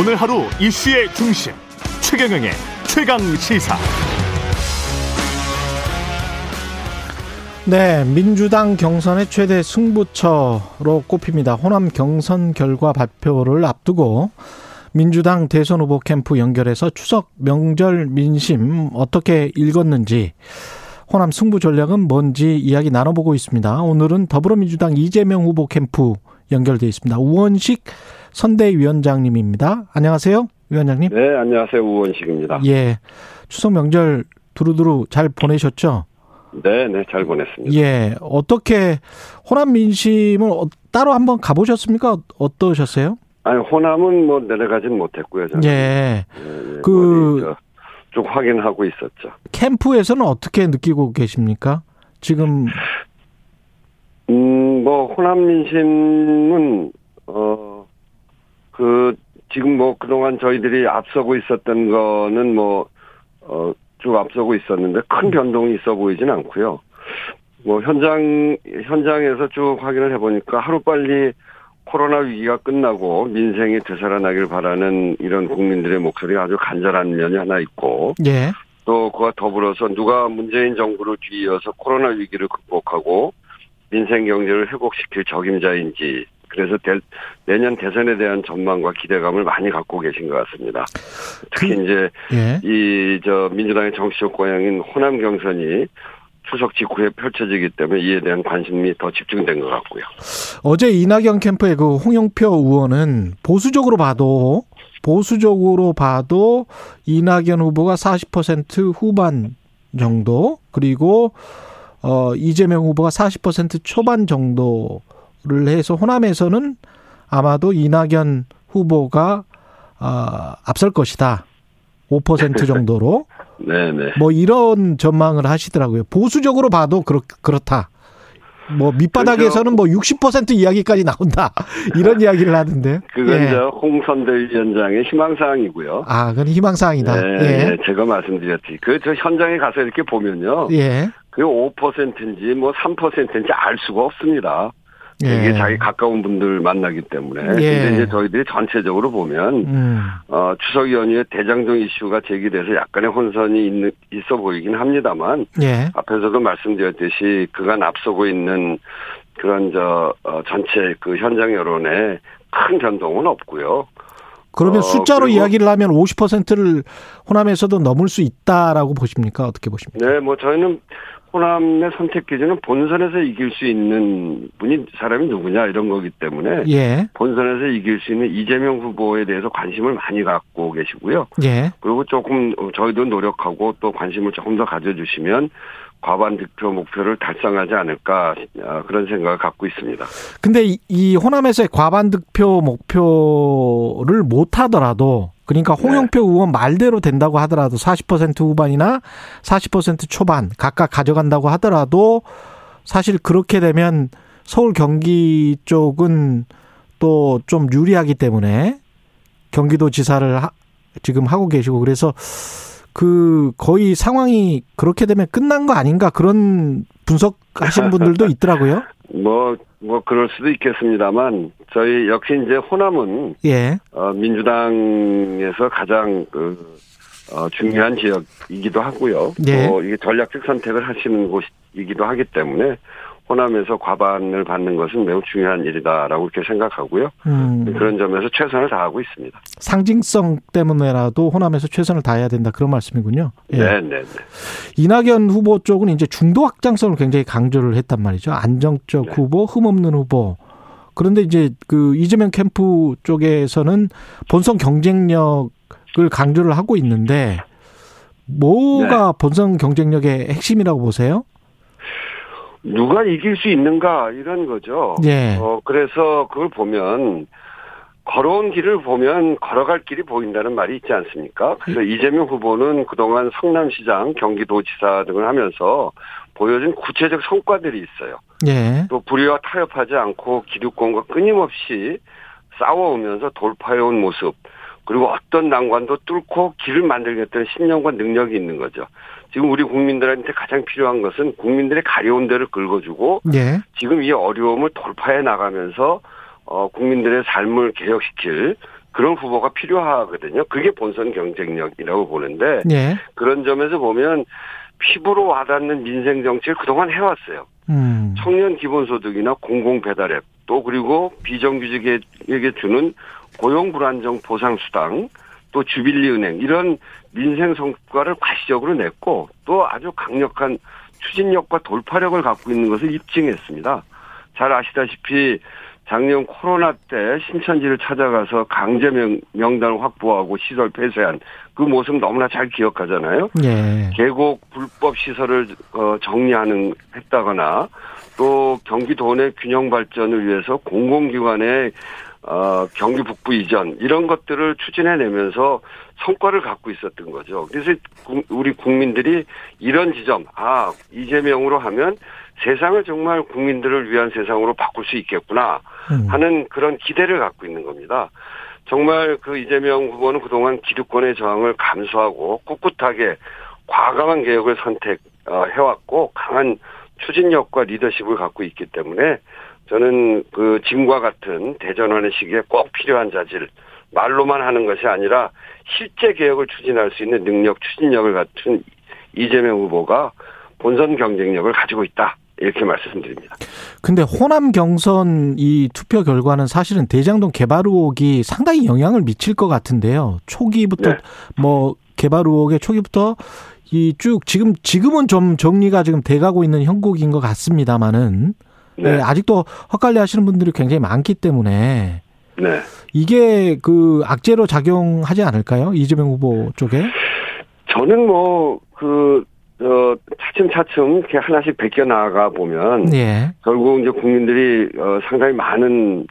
오늘 하루 이슈의 중심 최경영의 최강 시사. 네, 민주당 경선의 최대 승부처로 꼽힙니다. 호남 경선 결과 발표를 앞두고 민주당 대선 후보 캠프 연결해서 추석 명절 민심 어떻게 읽었는지 호남 승부 전략은 뭔지 이야기 나눠보고 있습니다. 오늘은 더불어민주당 이재명 후보 캠프 연결돼 있습니다. 우원식 선대위원장님입니다. 안녕하세요, 위원장님. 네, 안녕하세요, 우원식입니다. 예, 추석 명절 두루두루 잘 보내셨죠? 네, 네, 잘 보냈습니다. 예, 어떻게 호남 민심을 어, 따로 한번 가보셨습니까? 어떠셨어요? 아니 호남은 뭐 내려가진 못했고요. 저는. 예, 예, 예, 그- 쭉 확인하고 있었죠. 캠프에서는 어떻게 느끼고 계십니까? 지금 음, 뭐 호남 민심은 어 그 지금 뭐 그동안 저희들이 앞서고 있었던 거는 뭐 어 쭉 앞서고 있었는데 큰 변동이 있어 보이진 않고요. 뭐 현장 현장에서 쭉 확인을 해보니까 하루 빨리 코로나 위기가 끝나고 민생이 되살아나길 바라는 이런 국민들의 목소리가 아주 간절한 면이 하나 있고 예, 또 그와 더불어서 누가 문재인 정부를 뒤이어서 코로나 위기를 극복하고 민생 경제를 회복시킬 적임자인지 그래서 대- 내년 대선에 대한 전망과 기대감을 많이 갖고 계신 것 같습니다. 특히 그- 이제 예, 이저 민주당의 정치적 고향인 호남 경선이 추석 직후에 펼쳐지기 때문에 이에 대한 관심이 더 집중된 것 같고요. 어제 이낙연 캠프의 그 홍영표 의원은 보수적으로 봐도 보수적으로 봐도 이낙연 후보가 40% 후반 정도 그리고 어 이재명 후보가 40% 초반 정도 를 해서 호남에서는 아마도 이낙연 후보가 아 앞설 것이다. 5% 정도로 네네. 뭐 이런 전망을 하시더라고요. 보수적으로 봐도 그렇, 그렇다. 뭐 밑바닥에서는 뭐 60% 이야기까지 나온다. 이런 이야기를 하던데. 그건 예. 저 홍선대 위원장의 희망사항이고요. 아, 그건 희망사항이다. 네, 예. 네, 제가 말씀드렸지. 그 저 현장에 가서 이렇게 보면요. 예. 그게 5%인지 뭐 3%인지 알 수가 없습니다. 예. 이게 자기 가까운 분들 만나기 때문에. 예. 근데 이제 저희들이 전체적으로 보면 음. 어, 추석 연휴에 대장동 이슈가 제기돼서 약간의 혼선이 있는, 있어 보이긴 합니다만 예. 앞에서도 말씀드렸듯이 그간 앞서고 있는 그런 저 어, 전체 그 현장 여론에 큰 변동은 없고요. 그러면 어, 숫자로 이야기를 하면 50%를 호남에서도 넘을 수 있다라고 보십니까? 어떻게 보십니까? 네, 뭐 저희는 호남의 선택 기준은 본선에서 이길 수 있는 분이 사람이 누구냐 이런 거기 때문에 예. 본선에서 이길 수 있는 이재명 후보에 대해서 관심을 많이 갖고 계시고요. 예. 그리고 조금 저희도 노력하고 또 관심을 조금 더 가져주시면 과반 득표 목표를 달성하지 않을까 아, 그런 생각을 갖고 있습니다. 근데 이- 이 호남에서의 과반 득표 목표를 못 하더라도 그러니까 네. 홍영표 의원 말대로 된다고 하더라도 40% 후반이나 40% 초반 각각 가져간다고 하더라도 사실 그렇게 되면 서울 경기 쪽은 또 좀 유리하기 때문에 경기도 지사를 하- 지금 하고 계시고 그래서 그 거의 상황이 그렇게 되면 끝난 거 아닌가 그런 분석하신 분들도 있더라고요. 뭐, 뭐, 그럴 수도 있겠습니다만, 저희 역시 이제 호남은, 예. 어, 민주당에서 가장 그, 어, 중요한 지역이기도 하고요. 네. 또 이게 전략적 선택을 하시는 곳이기도 하기 때문에, 호남에서 과반을 받는 것은 매우 중요한 일이다라고 이렇게 생각하고요. 음, 그런 점에서 최선을 다하고 있습니다. 상징성 때문에라도 호남에서 최선을 다해야 된다 그런 말씀이군요. 예. 네, 네, 네. 이낙연 후보 쪽은 이제 중도 확장성을 굉장히 강조를 했단 말이죠. 안정적 네. 후보, 흠없는 후보. 그런데 이제 그 이재명 캠프 쪽에서는 본선 경쟁력을 강조를 하고 있는데 뭐가 본선 경쟁력의 핵심이라고 보세요? 누가 이길 수 있는가 이런 거죠. 예. 어 그래서 그걸 보면 걸어온 길을 보면 걸어갈 길이 보인다는 말이 있지 않습니까? 그래서 이재명 후보는 그동안 성남시장, 경기도지사 등을 하면서 보여준 구체적 성과들이 있어요. 예. 또 불의와 타협하지 않고 기득권과 끊임없이 싸워오면서 돌파해온 모습 그리고 어떤 난관도 뚫고 길을 만들겠다는 신념과 능력이 있는 거죠. 지금 우리 국민들한테 가장 필요한 것은 국민들의 가려운 데를 긁어주고 예. 지금 이 어려움을 돌파해 나가면서 어 국민들의 삶을 개혁시킬 그런 후보가 필요하거든요. 그게 본선 경쟁력이라고 보는데 예. 그런 점에서 보면 피부로 와닿는 민생 정책을 그동안 해왔어요. 음. 청년 기본소득이나 공공 배달앱 또 그리고 비정규직에게 주는 고용 불안정 보상 수당 또 주빌리 은행 이런 민생 성과를 과시적으로 냈고 또 아주 강력한 추진력과 돌파력을 갖고 있는 것을 입증했습니다. 잘 아시다시피 작년 코로나 때 신천지를 찾아가서 강제 명, 명단을 확보하고 시설 폐쇄한 그 모습 너무나 잘 기억하잖아요. 예. 계곡 불법 시설을 어, 정리하는 했다거나 또 경기도 내 균형 발전을 위해서 공공기관의 어, 경기 북부 이전 이런 것들을 추진해내면서 성과를 갖고 있었던 거죠. 그래서 우리 국민들이 이런 지점, 아 이재명으로 하면 세상을 정말 국민들을 위한 세상으로 바꿀 수 있겠구나 음. 하는 그런 기대를 갖고 있는 겁니다. 정말 그 이재명 후보는 그동안 기득권의 저항을 감수하고 꿋꿋하게 과감한 개혁을 선택해왔고 강한 추진력과 리더십을 갖고 있기 때문에 저는 그 지금과 같은 대전환의 시기에 꼭 필요한 자질 말로만 하는 것이 아니라 실제 개혁을 추진할 수 있는 능력, 추진력을 갖춘 이재명 후보가 본선 경쟁력을 가지고 있다. 이렇게 말씀드립니다. 근데 호남 경선 이 투표 결과는 사실은 대장동 개발 의혹이 상당히 영향을 미칠 것 같은데요. 초기부터 네. 뭐 개발 의혹의 초기부터 이 쭉 지금 지금은 좀 정리가 지금 돼가고 있는 형국인 것 같습니다만은 네. 네, 아직도 헛갈리 하시는 분들이 굉장히 많기 때문에 네. 이게 그 악재로 작용하지 않을까요? 이재명 후보 쪽에? 저는 뭐, 그, 어, 차츰차츰 이렇게 하나씩 베껴 나가 보면, 예. 결국 이제 국민들이, 어, 상당히 많은,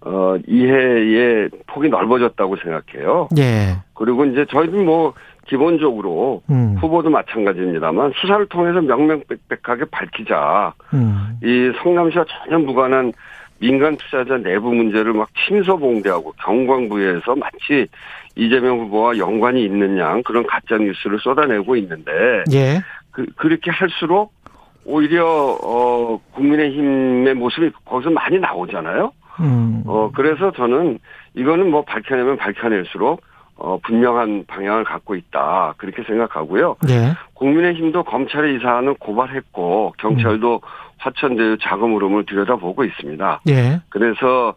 어, 이해의 폭이 넓어졌다고 생각해요. 예. 그리고 이제 저희는 뭐, 기본적으로, 음. 후보도 마찬가지입니다만, 수사를 통해서 명명백백하게 밝히자. 음. 이 성남시와 전혀 무관한 민간 투자자 내부 문제를 막 침소봉대하고 경광부에서 마치 이재명 후보와 연관이 있는 양 그런 가짜 뉴스를 쏟아내고 있는데 예. 그 그렇게 할수록 오히려 어 국민의힘의 모습이 거기서 많이 나오잖아요. 음. 어 그래서 저는 이거는 뭐 밝혀내면 밝혀낼수록 어 분명한 방향을 갖고 있다 그렇게 생각하고요. 예. 국민의힘도 검찰의 이 사안을 고발했고 경찰도 화천대유 자금 흐름을 들여다보고 있습니다. 예. 그래서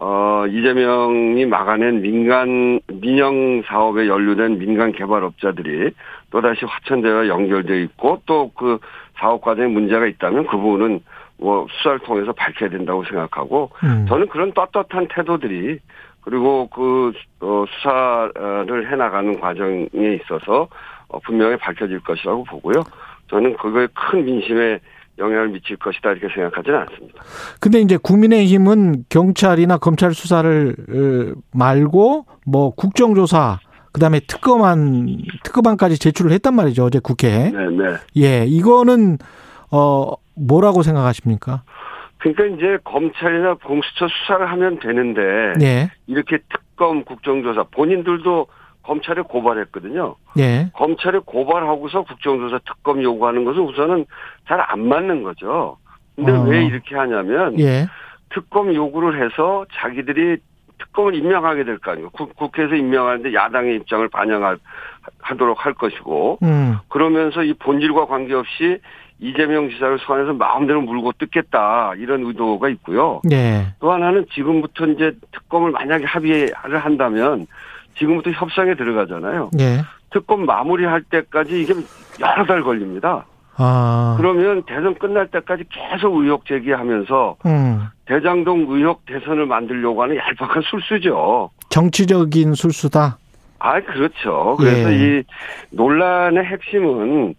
어 이재명이 막아낸 민간 민영 사업에 연루된 민간 개발업자들이 또다시 화천대유와 연결돼 있고 또 그 사업 과정에 문제가 있다면 그 부분은 뭐 수사를 통해서 밝혀야 된다고 생각하고 음. 저는 그런 떳떳한 태도들이 그리고 그 어, 수사를 해나가는 과정에 있어서 어, 분명히 밝혀질 것이라고 보고요. 저는 그거에 큰 민심에 영향을 미칠 것이다 이렇게 생각하지는 않습니다. 근데 이제 국민의힘은 경찰이나 검찰 수사를 어, 말고 뭐 국정조사 그다음에 특검안 특검안까지 제출을 했단 말이죠 어제 국회에. 네, 네. 예, 이거는 어 뭐라고 생각하십니까? 그러니까 이제 검찰이나 공수처 수사를 하면 되는데 예, 이렇게 특검 국정조사 본인들도 검찰에 고발했거든요. 예, 검찰에 고발하고서 국정조사 특검 요구하는 것은 우선은 잘 안 맞는 거죠. 근데 어. 왜 이렇게 하냐면 예, 특검 요구를 해서 자기들이 특검을 임명하게 될 거 아니에요. 국, 국회에서 임명하는데 야당의 입장을 반영하도록 할 것이고 음, 그러면서 이 본질과 관계없이 이재명 지사를 소환해서 마음대로 물고 뜯겠다 이런 의도가 있고요. 예, 또 하나는 지금부터 이제 특검을 만약에 합의를 한다면 지금부터 협상에 들어가잖아요. 예. 특검 마무리할 때까지 이게 여러 달 걸립니다. 아, 그러면 대선 끝날 때까지 계속 의혹 제기하면서 음, 대장동 의혹 대선을 만들려고 하는 얄팍한 술수죠. 정치적인 술수다. 아, 그렇죠. 그래서 예. 이 논란의 핵심은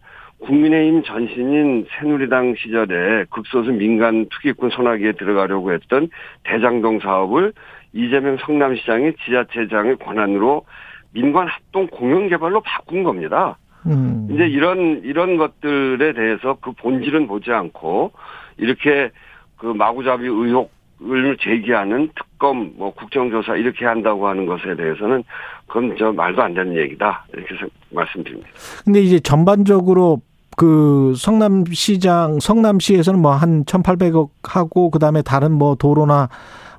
국민의힘 전신인 새누리당 시절에 극소수 민간 투기꾼 손아귀에 들어가려고 했던 대장동 사업을 이재명 성남시장이 지자체장의 권한으로 민관 합동 공영 개발로 바꾼 겁니다. 음, 이제 이런 이런 것들에 대해서 그 본질은 보지 않고 이렇게 그 마구잡이 의혹을 제기하는 특검 뭐 국정조사 이렇게 한다고 하는 것에 대해서는 그건 저 말도 안 되는 얘기다 이렇게 생- 말씀드립니다. 근데 이제 전반적으로 그 성남시장 성남시에서는 뭐 한 1,800억 하고 그다음에 다른 뭐 도로나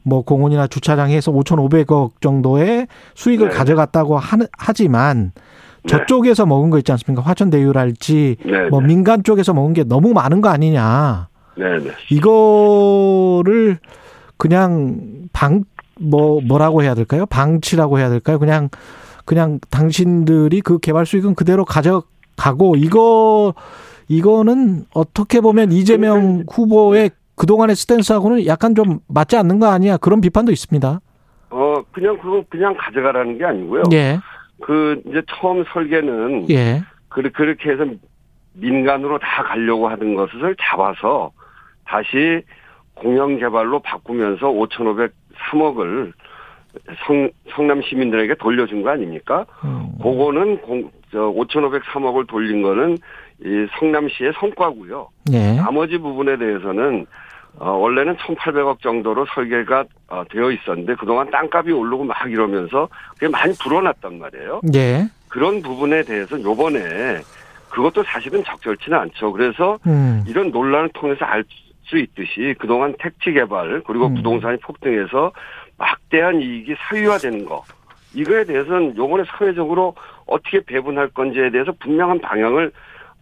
뭐 공원이나 주차장에 서 5,500억 정도의 수익을 네. 가져갔다고 하, 하지만 네. 저쪽에서 먹은 거 있지 않습니까? 화천대유랄지 네. 뭐 민간 쪽에서 먹은 게 너무 많은 거 아니냐. 네, 네. 이거를 그냥 방 뭐 뭐라고 해야 될까요? 방치라고 해야 될까요? 그냥 그냥 당신들이 그 개발 수익은 그대로 가져 가고 이거 이거는 어떻게 보면 이재명 후보의 그동안의 스탠스하고는 약간 좀 맞지 않는 거 아니야? 그런 비판도 있습니다. 어, 그냥 그거 그냥 가져가라는 게 아니고요. 예. 그 이제 처음 설계는 예. 그- 그렇게 해서 민간으로 다 가려고 하던 것을 잡아서 다시 공영 개발로 바꾸면서 5,503억을 성, 성남 시민들에게 돌려준 거 아닙니까? 음. 그거는 공, 저 5,503억을 돌린 거는 이 성남시의 성과고요. 예. 나머지 부분에 대해서는 어, 원래는 1,800억 정도로 설계가 어, 되어 있었는데 그동안 땅값이 오르고 막 이러면서 그게 많이 불어났단 말이에요. 예. 그런 부분에 대해서 요번에 그것도 사실은 적절치는 않죠. 그래서 음. 이런 논란을 통해서 알 수 있듯이 그동안 택지 개발 그리고 음. 부동산이 폭등해서 막대한 이익이 사유화되는 거 이거에 대해서는 요번에 사회적으로 어떻게 배분할 건지에 대해서 분명한 방향을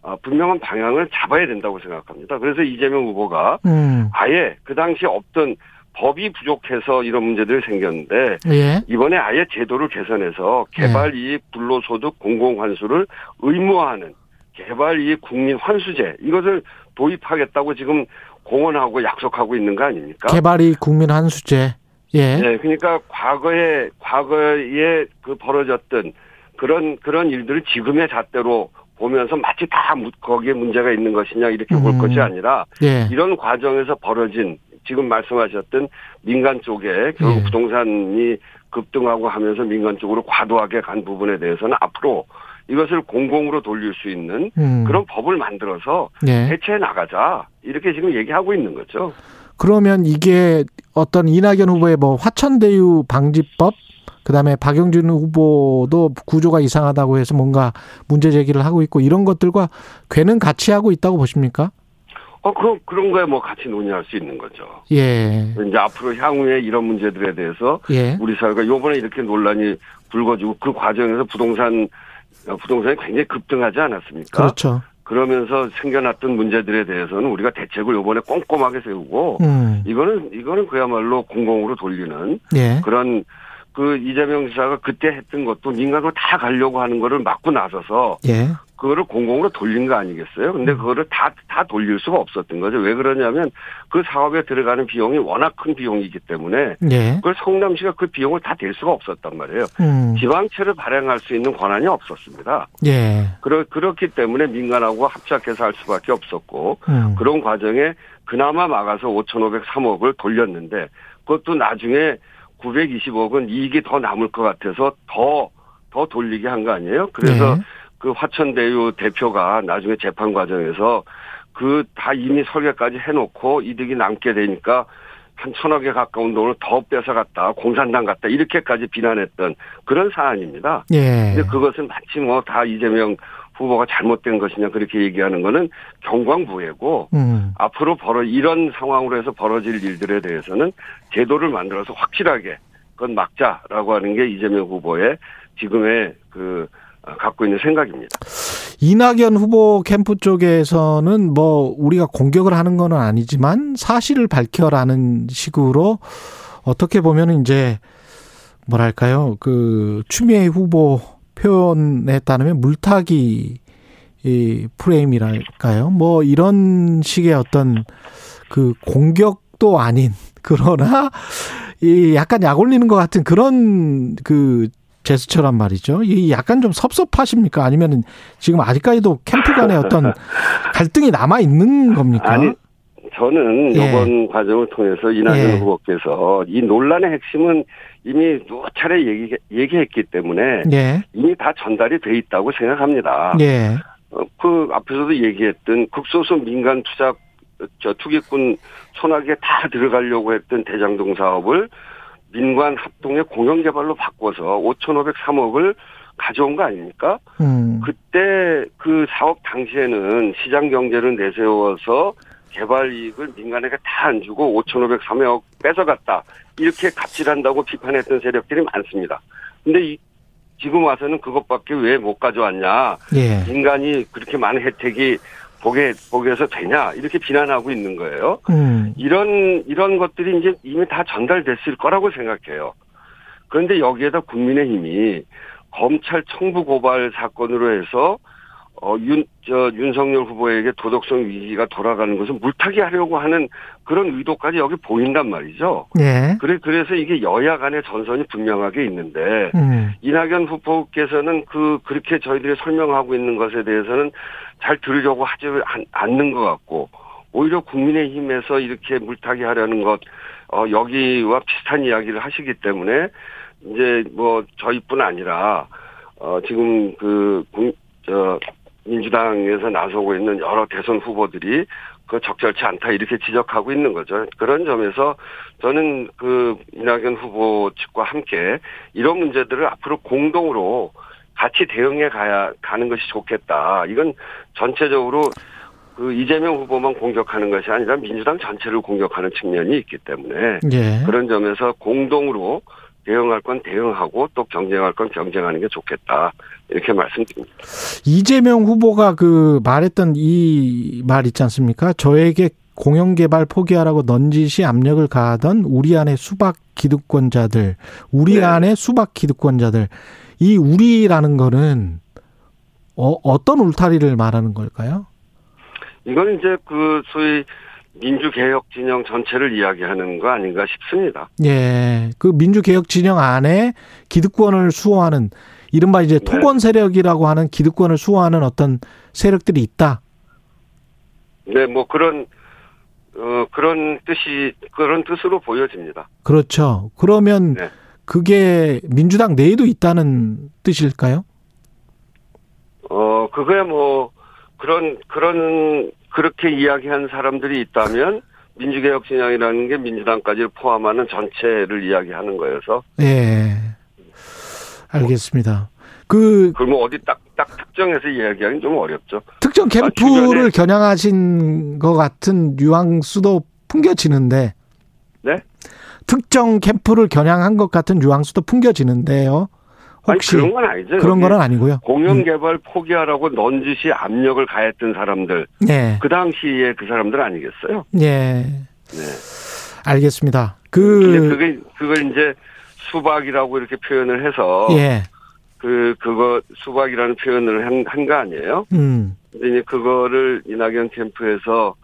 어, 분명한 방향을 잡아야 된다고 생각합니다. 그래서 이재명 후보가 음. 아예 그 당시 없던 법이 부족해서 이런 문제들이 생겼는데 예. 이번에 아예 제도를 개선해서 개발 이익 불로소득 공공 환수를 의무화하는 개발 이익 국민 환수제 이것을 도입하겠다고 지금 공언하고 약속하고 있는 거 아닙니까? 개발이 국민 한수제. 예. 네, 그러니까 과거에 과거에 그 벌어졌던 그런 그런 일들을 지금의 잣대로 보면서 마치 다 무- 거기에 문제가 있는 것이냐 이렇게 볼 음. 것이 아니라 예. 이런 과정에서 벌어진 지금 말씀하셨던 민간 쪽에 결국 예. 부동산이 급등하고 하면서 민간 쪽으로 과도하게 간 부분에 대해서는 앞으로 이것을 공공으로 돌릴 수 있는 음. 그런 법을 만들어서 예. 해체해 나가자 이렇게 지금 얘기하고 있는 거죠. 그러면 이게 어떤 이낙연 후보의 뭐 화천대유 방지법 그다음에 박영준 후보도 구조가 이상하다고 해서 뭔가 문제 제기를 하고 있고 이런 것들과 괴는 같이 하고 있다고 보십니까? 어, 그런 그런 거에 뭐 같이 논의할 수 있는 거죠. 예. 이제 앞으로 향후에 이런 문제들에 대해서 예. 우리 사회가 요번에 이렇게 논란이 불거지고 그 과정에서 부동산 어, 부동산이 굉장히 급등하지 않았습니까? 그렇죠. 그러면서 생겨났던 문제들에 대해서는 우리가 대책을 요번에 꼼꼼하게 세우고 음. 이거는 이거는 그야말로 공공으로 돌리는 예. 그런 그 이재명 지사가 그때 했던 것도 민간으로 다 가려고 하는 거를 막고 나서서 예. 그거를 공공으로 돌린 거 아니겠어요? 근데 음. 그거를 다, 다 돌릴 수가 없었던 거죠. 왜 그러냐면 그 사업에 들어가는 비용이 워낙 큰 비용이기 때문에 예. 그걸 성남시가 그 비용을 다 댈 수가 없었단 말이에요. 음. 지방채를 발행할 수 있는 권한이 없었습니다. 예. 그러, 그렇기 때문에 민간하고 합작해서 할 수밖에 없었고 음. 그런 과정에 그나마 막아서 5,503억을 돌렸는데 그것도 나중에 920억은 이익이 더 남을 것 같아서 더, 더 돌리게 한 거 아니에요? 그래서 네. 그 화천대유 대표가 나중에 재판 과정에서 그 다 이미 설계까지 해놓고 이득이 남게 되니까 한 천억에 가까운 돈을 더 뺏어갔다, 공산당 갔다, 이렇게까지 비난했던 그런 사안입니다. 예. 근데 그것은 마치 뭐 다 이재명 후보가 잘못된 것이냐 그렇게 얘기하는 거는 경광부회고 음. 앞으로 벌어 이런 상황으로 해서 벌어질 일들에 대해서는 제도를 만들어서 확실하게 그건 막자라고 하는 게 이재명 후보의 지금의 그 어, 갖고 있는 생각입니다. 이낙연 후보 캠프 쪽에서는 뭐 우리가 공격을 하는 건 아니지만 사실을 밝혀라는 식으로 어떻게 보면은 이제 뭐랄까요 그 추미애 후보 표현에 따르면 물타기 이 프레임이랄까요 뭐 이런 식의 어떤 그 공격도 아닌 그러나 이 약간 약 올리는 것 같은 그런 그 제스처란 말이죠. 이 약간 좀 섭섭하십니까? 아니면 지금 아직까지도 캠프 간에 어떤 갈등이 남아 있는 겁니까? 아니 저는 예. 이번 과정을 통해서 이낙연 예. 후보께서 이 논란의 핵심은 이미 두 차례 얘기, 얘기했기 때문에 예, 이미 다 전달이 돼 있다고 생각합니다. 예, 어, 그 앞에서도 얘기했던 극소수 민간 투자 저 투기꾼 손아귀에 다 들어가려고 했던 대장동 사업을 민관 합동의 공영 개발로 바꿔서 5,503억을 가져온 거 아닙니까? 음, 그때 그 사업 당시에는 시장 경제를 내세워서 개발 이익을 민간에게 다 안 주고 5,503억 뺏어갔다. 이렇게 갑질한다고 비판했던 세력들이 많습니다. 근데 이, 지금 와서는 그것밖에 왜 못 가져왔냐. 예. 민간이 그렇게 많은 혜택이 보게, 보게해서 되냐. 이렇게 비난하고 있는 거예요. 음. 이런, 이런 것들이 이제 이미 다 전달됐을 거라고 생각해요. 그런데 여기에다 국민의힘이 검찰 청부 고발 사건으로 해서 어, 윤, 저, 윤석열 후보에게 도덕성 위기가 돌아가는 것을 물타기 하려고 하는 그런 의도까지 여기 보인단 말이죠. 예. 그래, 그래서 이게 여야 간의 전선이 분명하게 있는데, 음. 이낙연 후보께서는 그, 그렇게 저희들이 설명하고 있는 것에 대해서는 잘 들으려고 하지 않- 않는 것 같고, 오히려 국민의힘에서 이렇게 물타기 하려는 것, 어, 여기와 비슷한 이야기를 하시기 때문에, 이제 뭐, 저희뿐 아니라, 어, 지금 그, 국- 저, 민주당에서 나서고 있는 여러 대선 후보들이 그 적절치 않다 이렇게 지적하고 있는 거죠. 그런 점에서 저는 그 이낙연 후보 측과 함께 이런 문제들을 앞으로 공동으로 같이 대응해 가야 가는 것이 좋겠다. 이건 전체적으로 그 이재명 후보만 공격하는 것이 아니라 민주당 전체를 공격하는 측면이 있기 때문에 예. 그런 점에서 공동으로 대응할 건 대응하고 또 경쟁할 건 경쟁하는 게 좋겠다. 이렇게 말씀드립니다. 이재명 후보가 그 말했던 이 말 있지 않습니까? 저에게 공영 개발 포기하라고 넌지시 압력을 가하던 우리 안의 수박 기득권자들, 우리 네. 안의 수박 기득권자들, 이 우리라는 거는 어, 어떤 울타리를 말하는 걸까요? 이건 이제 그 소위 민주개혁 진영 전체를 이야기하는 거 아닌가 싶습니다. 예, 그 민주개혁 진영 안에 기득권을 수호하는 이른바 이제 네. 토건 세력이라고 하는 기득권을 수호하는 어떤 세력들이 있다. 네, 뭐 그런 어 그런 뜻이 그런 뜻으로 보여집니다. 그렇죠. 그러면 네. 그게 민주당 내에도 있다는 뜻일까요? 어 그거야 뭐 그런 그런 그렇게 이야기한 사람들이 있다면 민주개혁 진영이라는 게 민주당까지 포함하는 전체를 이야기하는 거여서 예. 알겠습니다. 그 그걸 뭐 어디 딱딱 특정해서 이야기하기는 좀 어렵죠. 특정 캠프를 주변에- 겨냥하신 것 같은 뉘앙스도 풍겨지는데 네? 특정 캠프를 겨냥한 것 같은 뉘앙스도 풍겨지는데요. 혹시 아니 그런 건 아니죠. 그런 거는 아니고요. 공영 개발 포기하라고 넌지시 압력을 가했던 사람들 예. 그 당시에 그 사람들 아니겠어요? 예. 네. 알겠습니다. 근데 그 그게 그걸 이제 수박이라고 이렇게 표현을 해서 예. 그 그거 수박이라는 표현을 한 한 거 아니에요? 음. 근데 이제 그거를 이낙연 캠프에서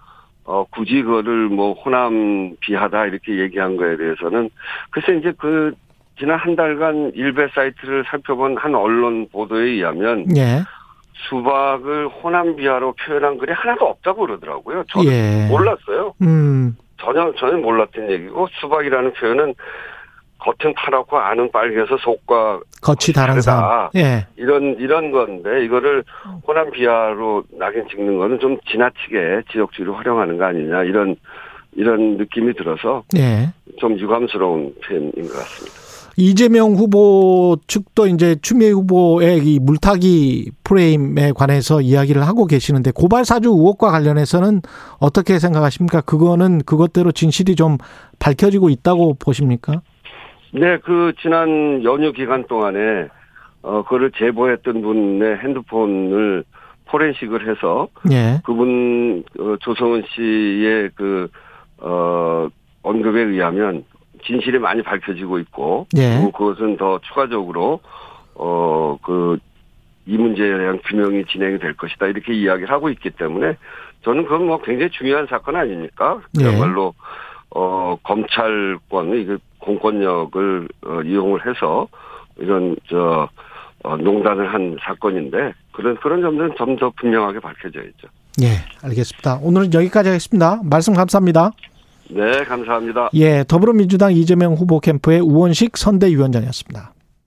어 굳이 그거를 뭐 호남 비하다 이렇게 얘기한 거에 대해서는 글쎄 이제 그 지난 한 달간 일베 사이트를 살펴본 한 언론 보도에 의하면 예. 수박을 호남 비하로 표현한 글이 하나도 없다고 그러더라고요. 저는 예. 몰랐어요. 음. 전혀 전혀 몰랐던 얘기고 수박이라는 표현은 겉은 파랗고 안은 빨개서 속과 거치 다른 삶. 다르다. 예. 이런 이런 건데 이거를 호남 비하로 낙인 찍는 거는 좀 지나치게 지역주의를 활용하는 거 아니냐 이런 이런 느낌이 들어서 예. 좀 유감스러운 표현인 것 같습니다. 이재명 후보 측도 이제 추미애 후보의 이 물타기 프레임에 관해서 이야기를 하고 계시는데 고발 사주 의혹과 관련해서는 어떻게 생각하십니까? 그거는 그것대로 진실이 좀 밝혀지고 있다고 보십니까? 네, 그 지난 연휴 기간 동안에 어 그를 제보했던 분의 핸드폰을 포렌식을 해서 예. 그분 어, 조성은 씨의 그 어 언급에 의하면 진실이 많이 밝혀지고 있고 예. 그리고 그것은 더 추가적으로 어 그 이 문제에 대한 규명이 진행이 될 것이다 이렇게 이야기를 하고 있기 때문에 저는 그건 뭐 굉장히 중요한 사건 아닙니까? 예. 그야말로 어 검찰권 이게 공권력을 어, 이용을 해서 이런 저 어, 농단을 한 사건인데 그런 그런 점들은 좀 더 분명하게 밝혀져야죠. 예. 알겠습니다. 오늘은 여기까지 하겠습니다. 말씀 감사합니다. 네, 감사합니다. 예. 더불어민주당 이재명 후보 캠프의 우원식 선대위원장이었습니다.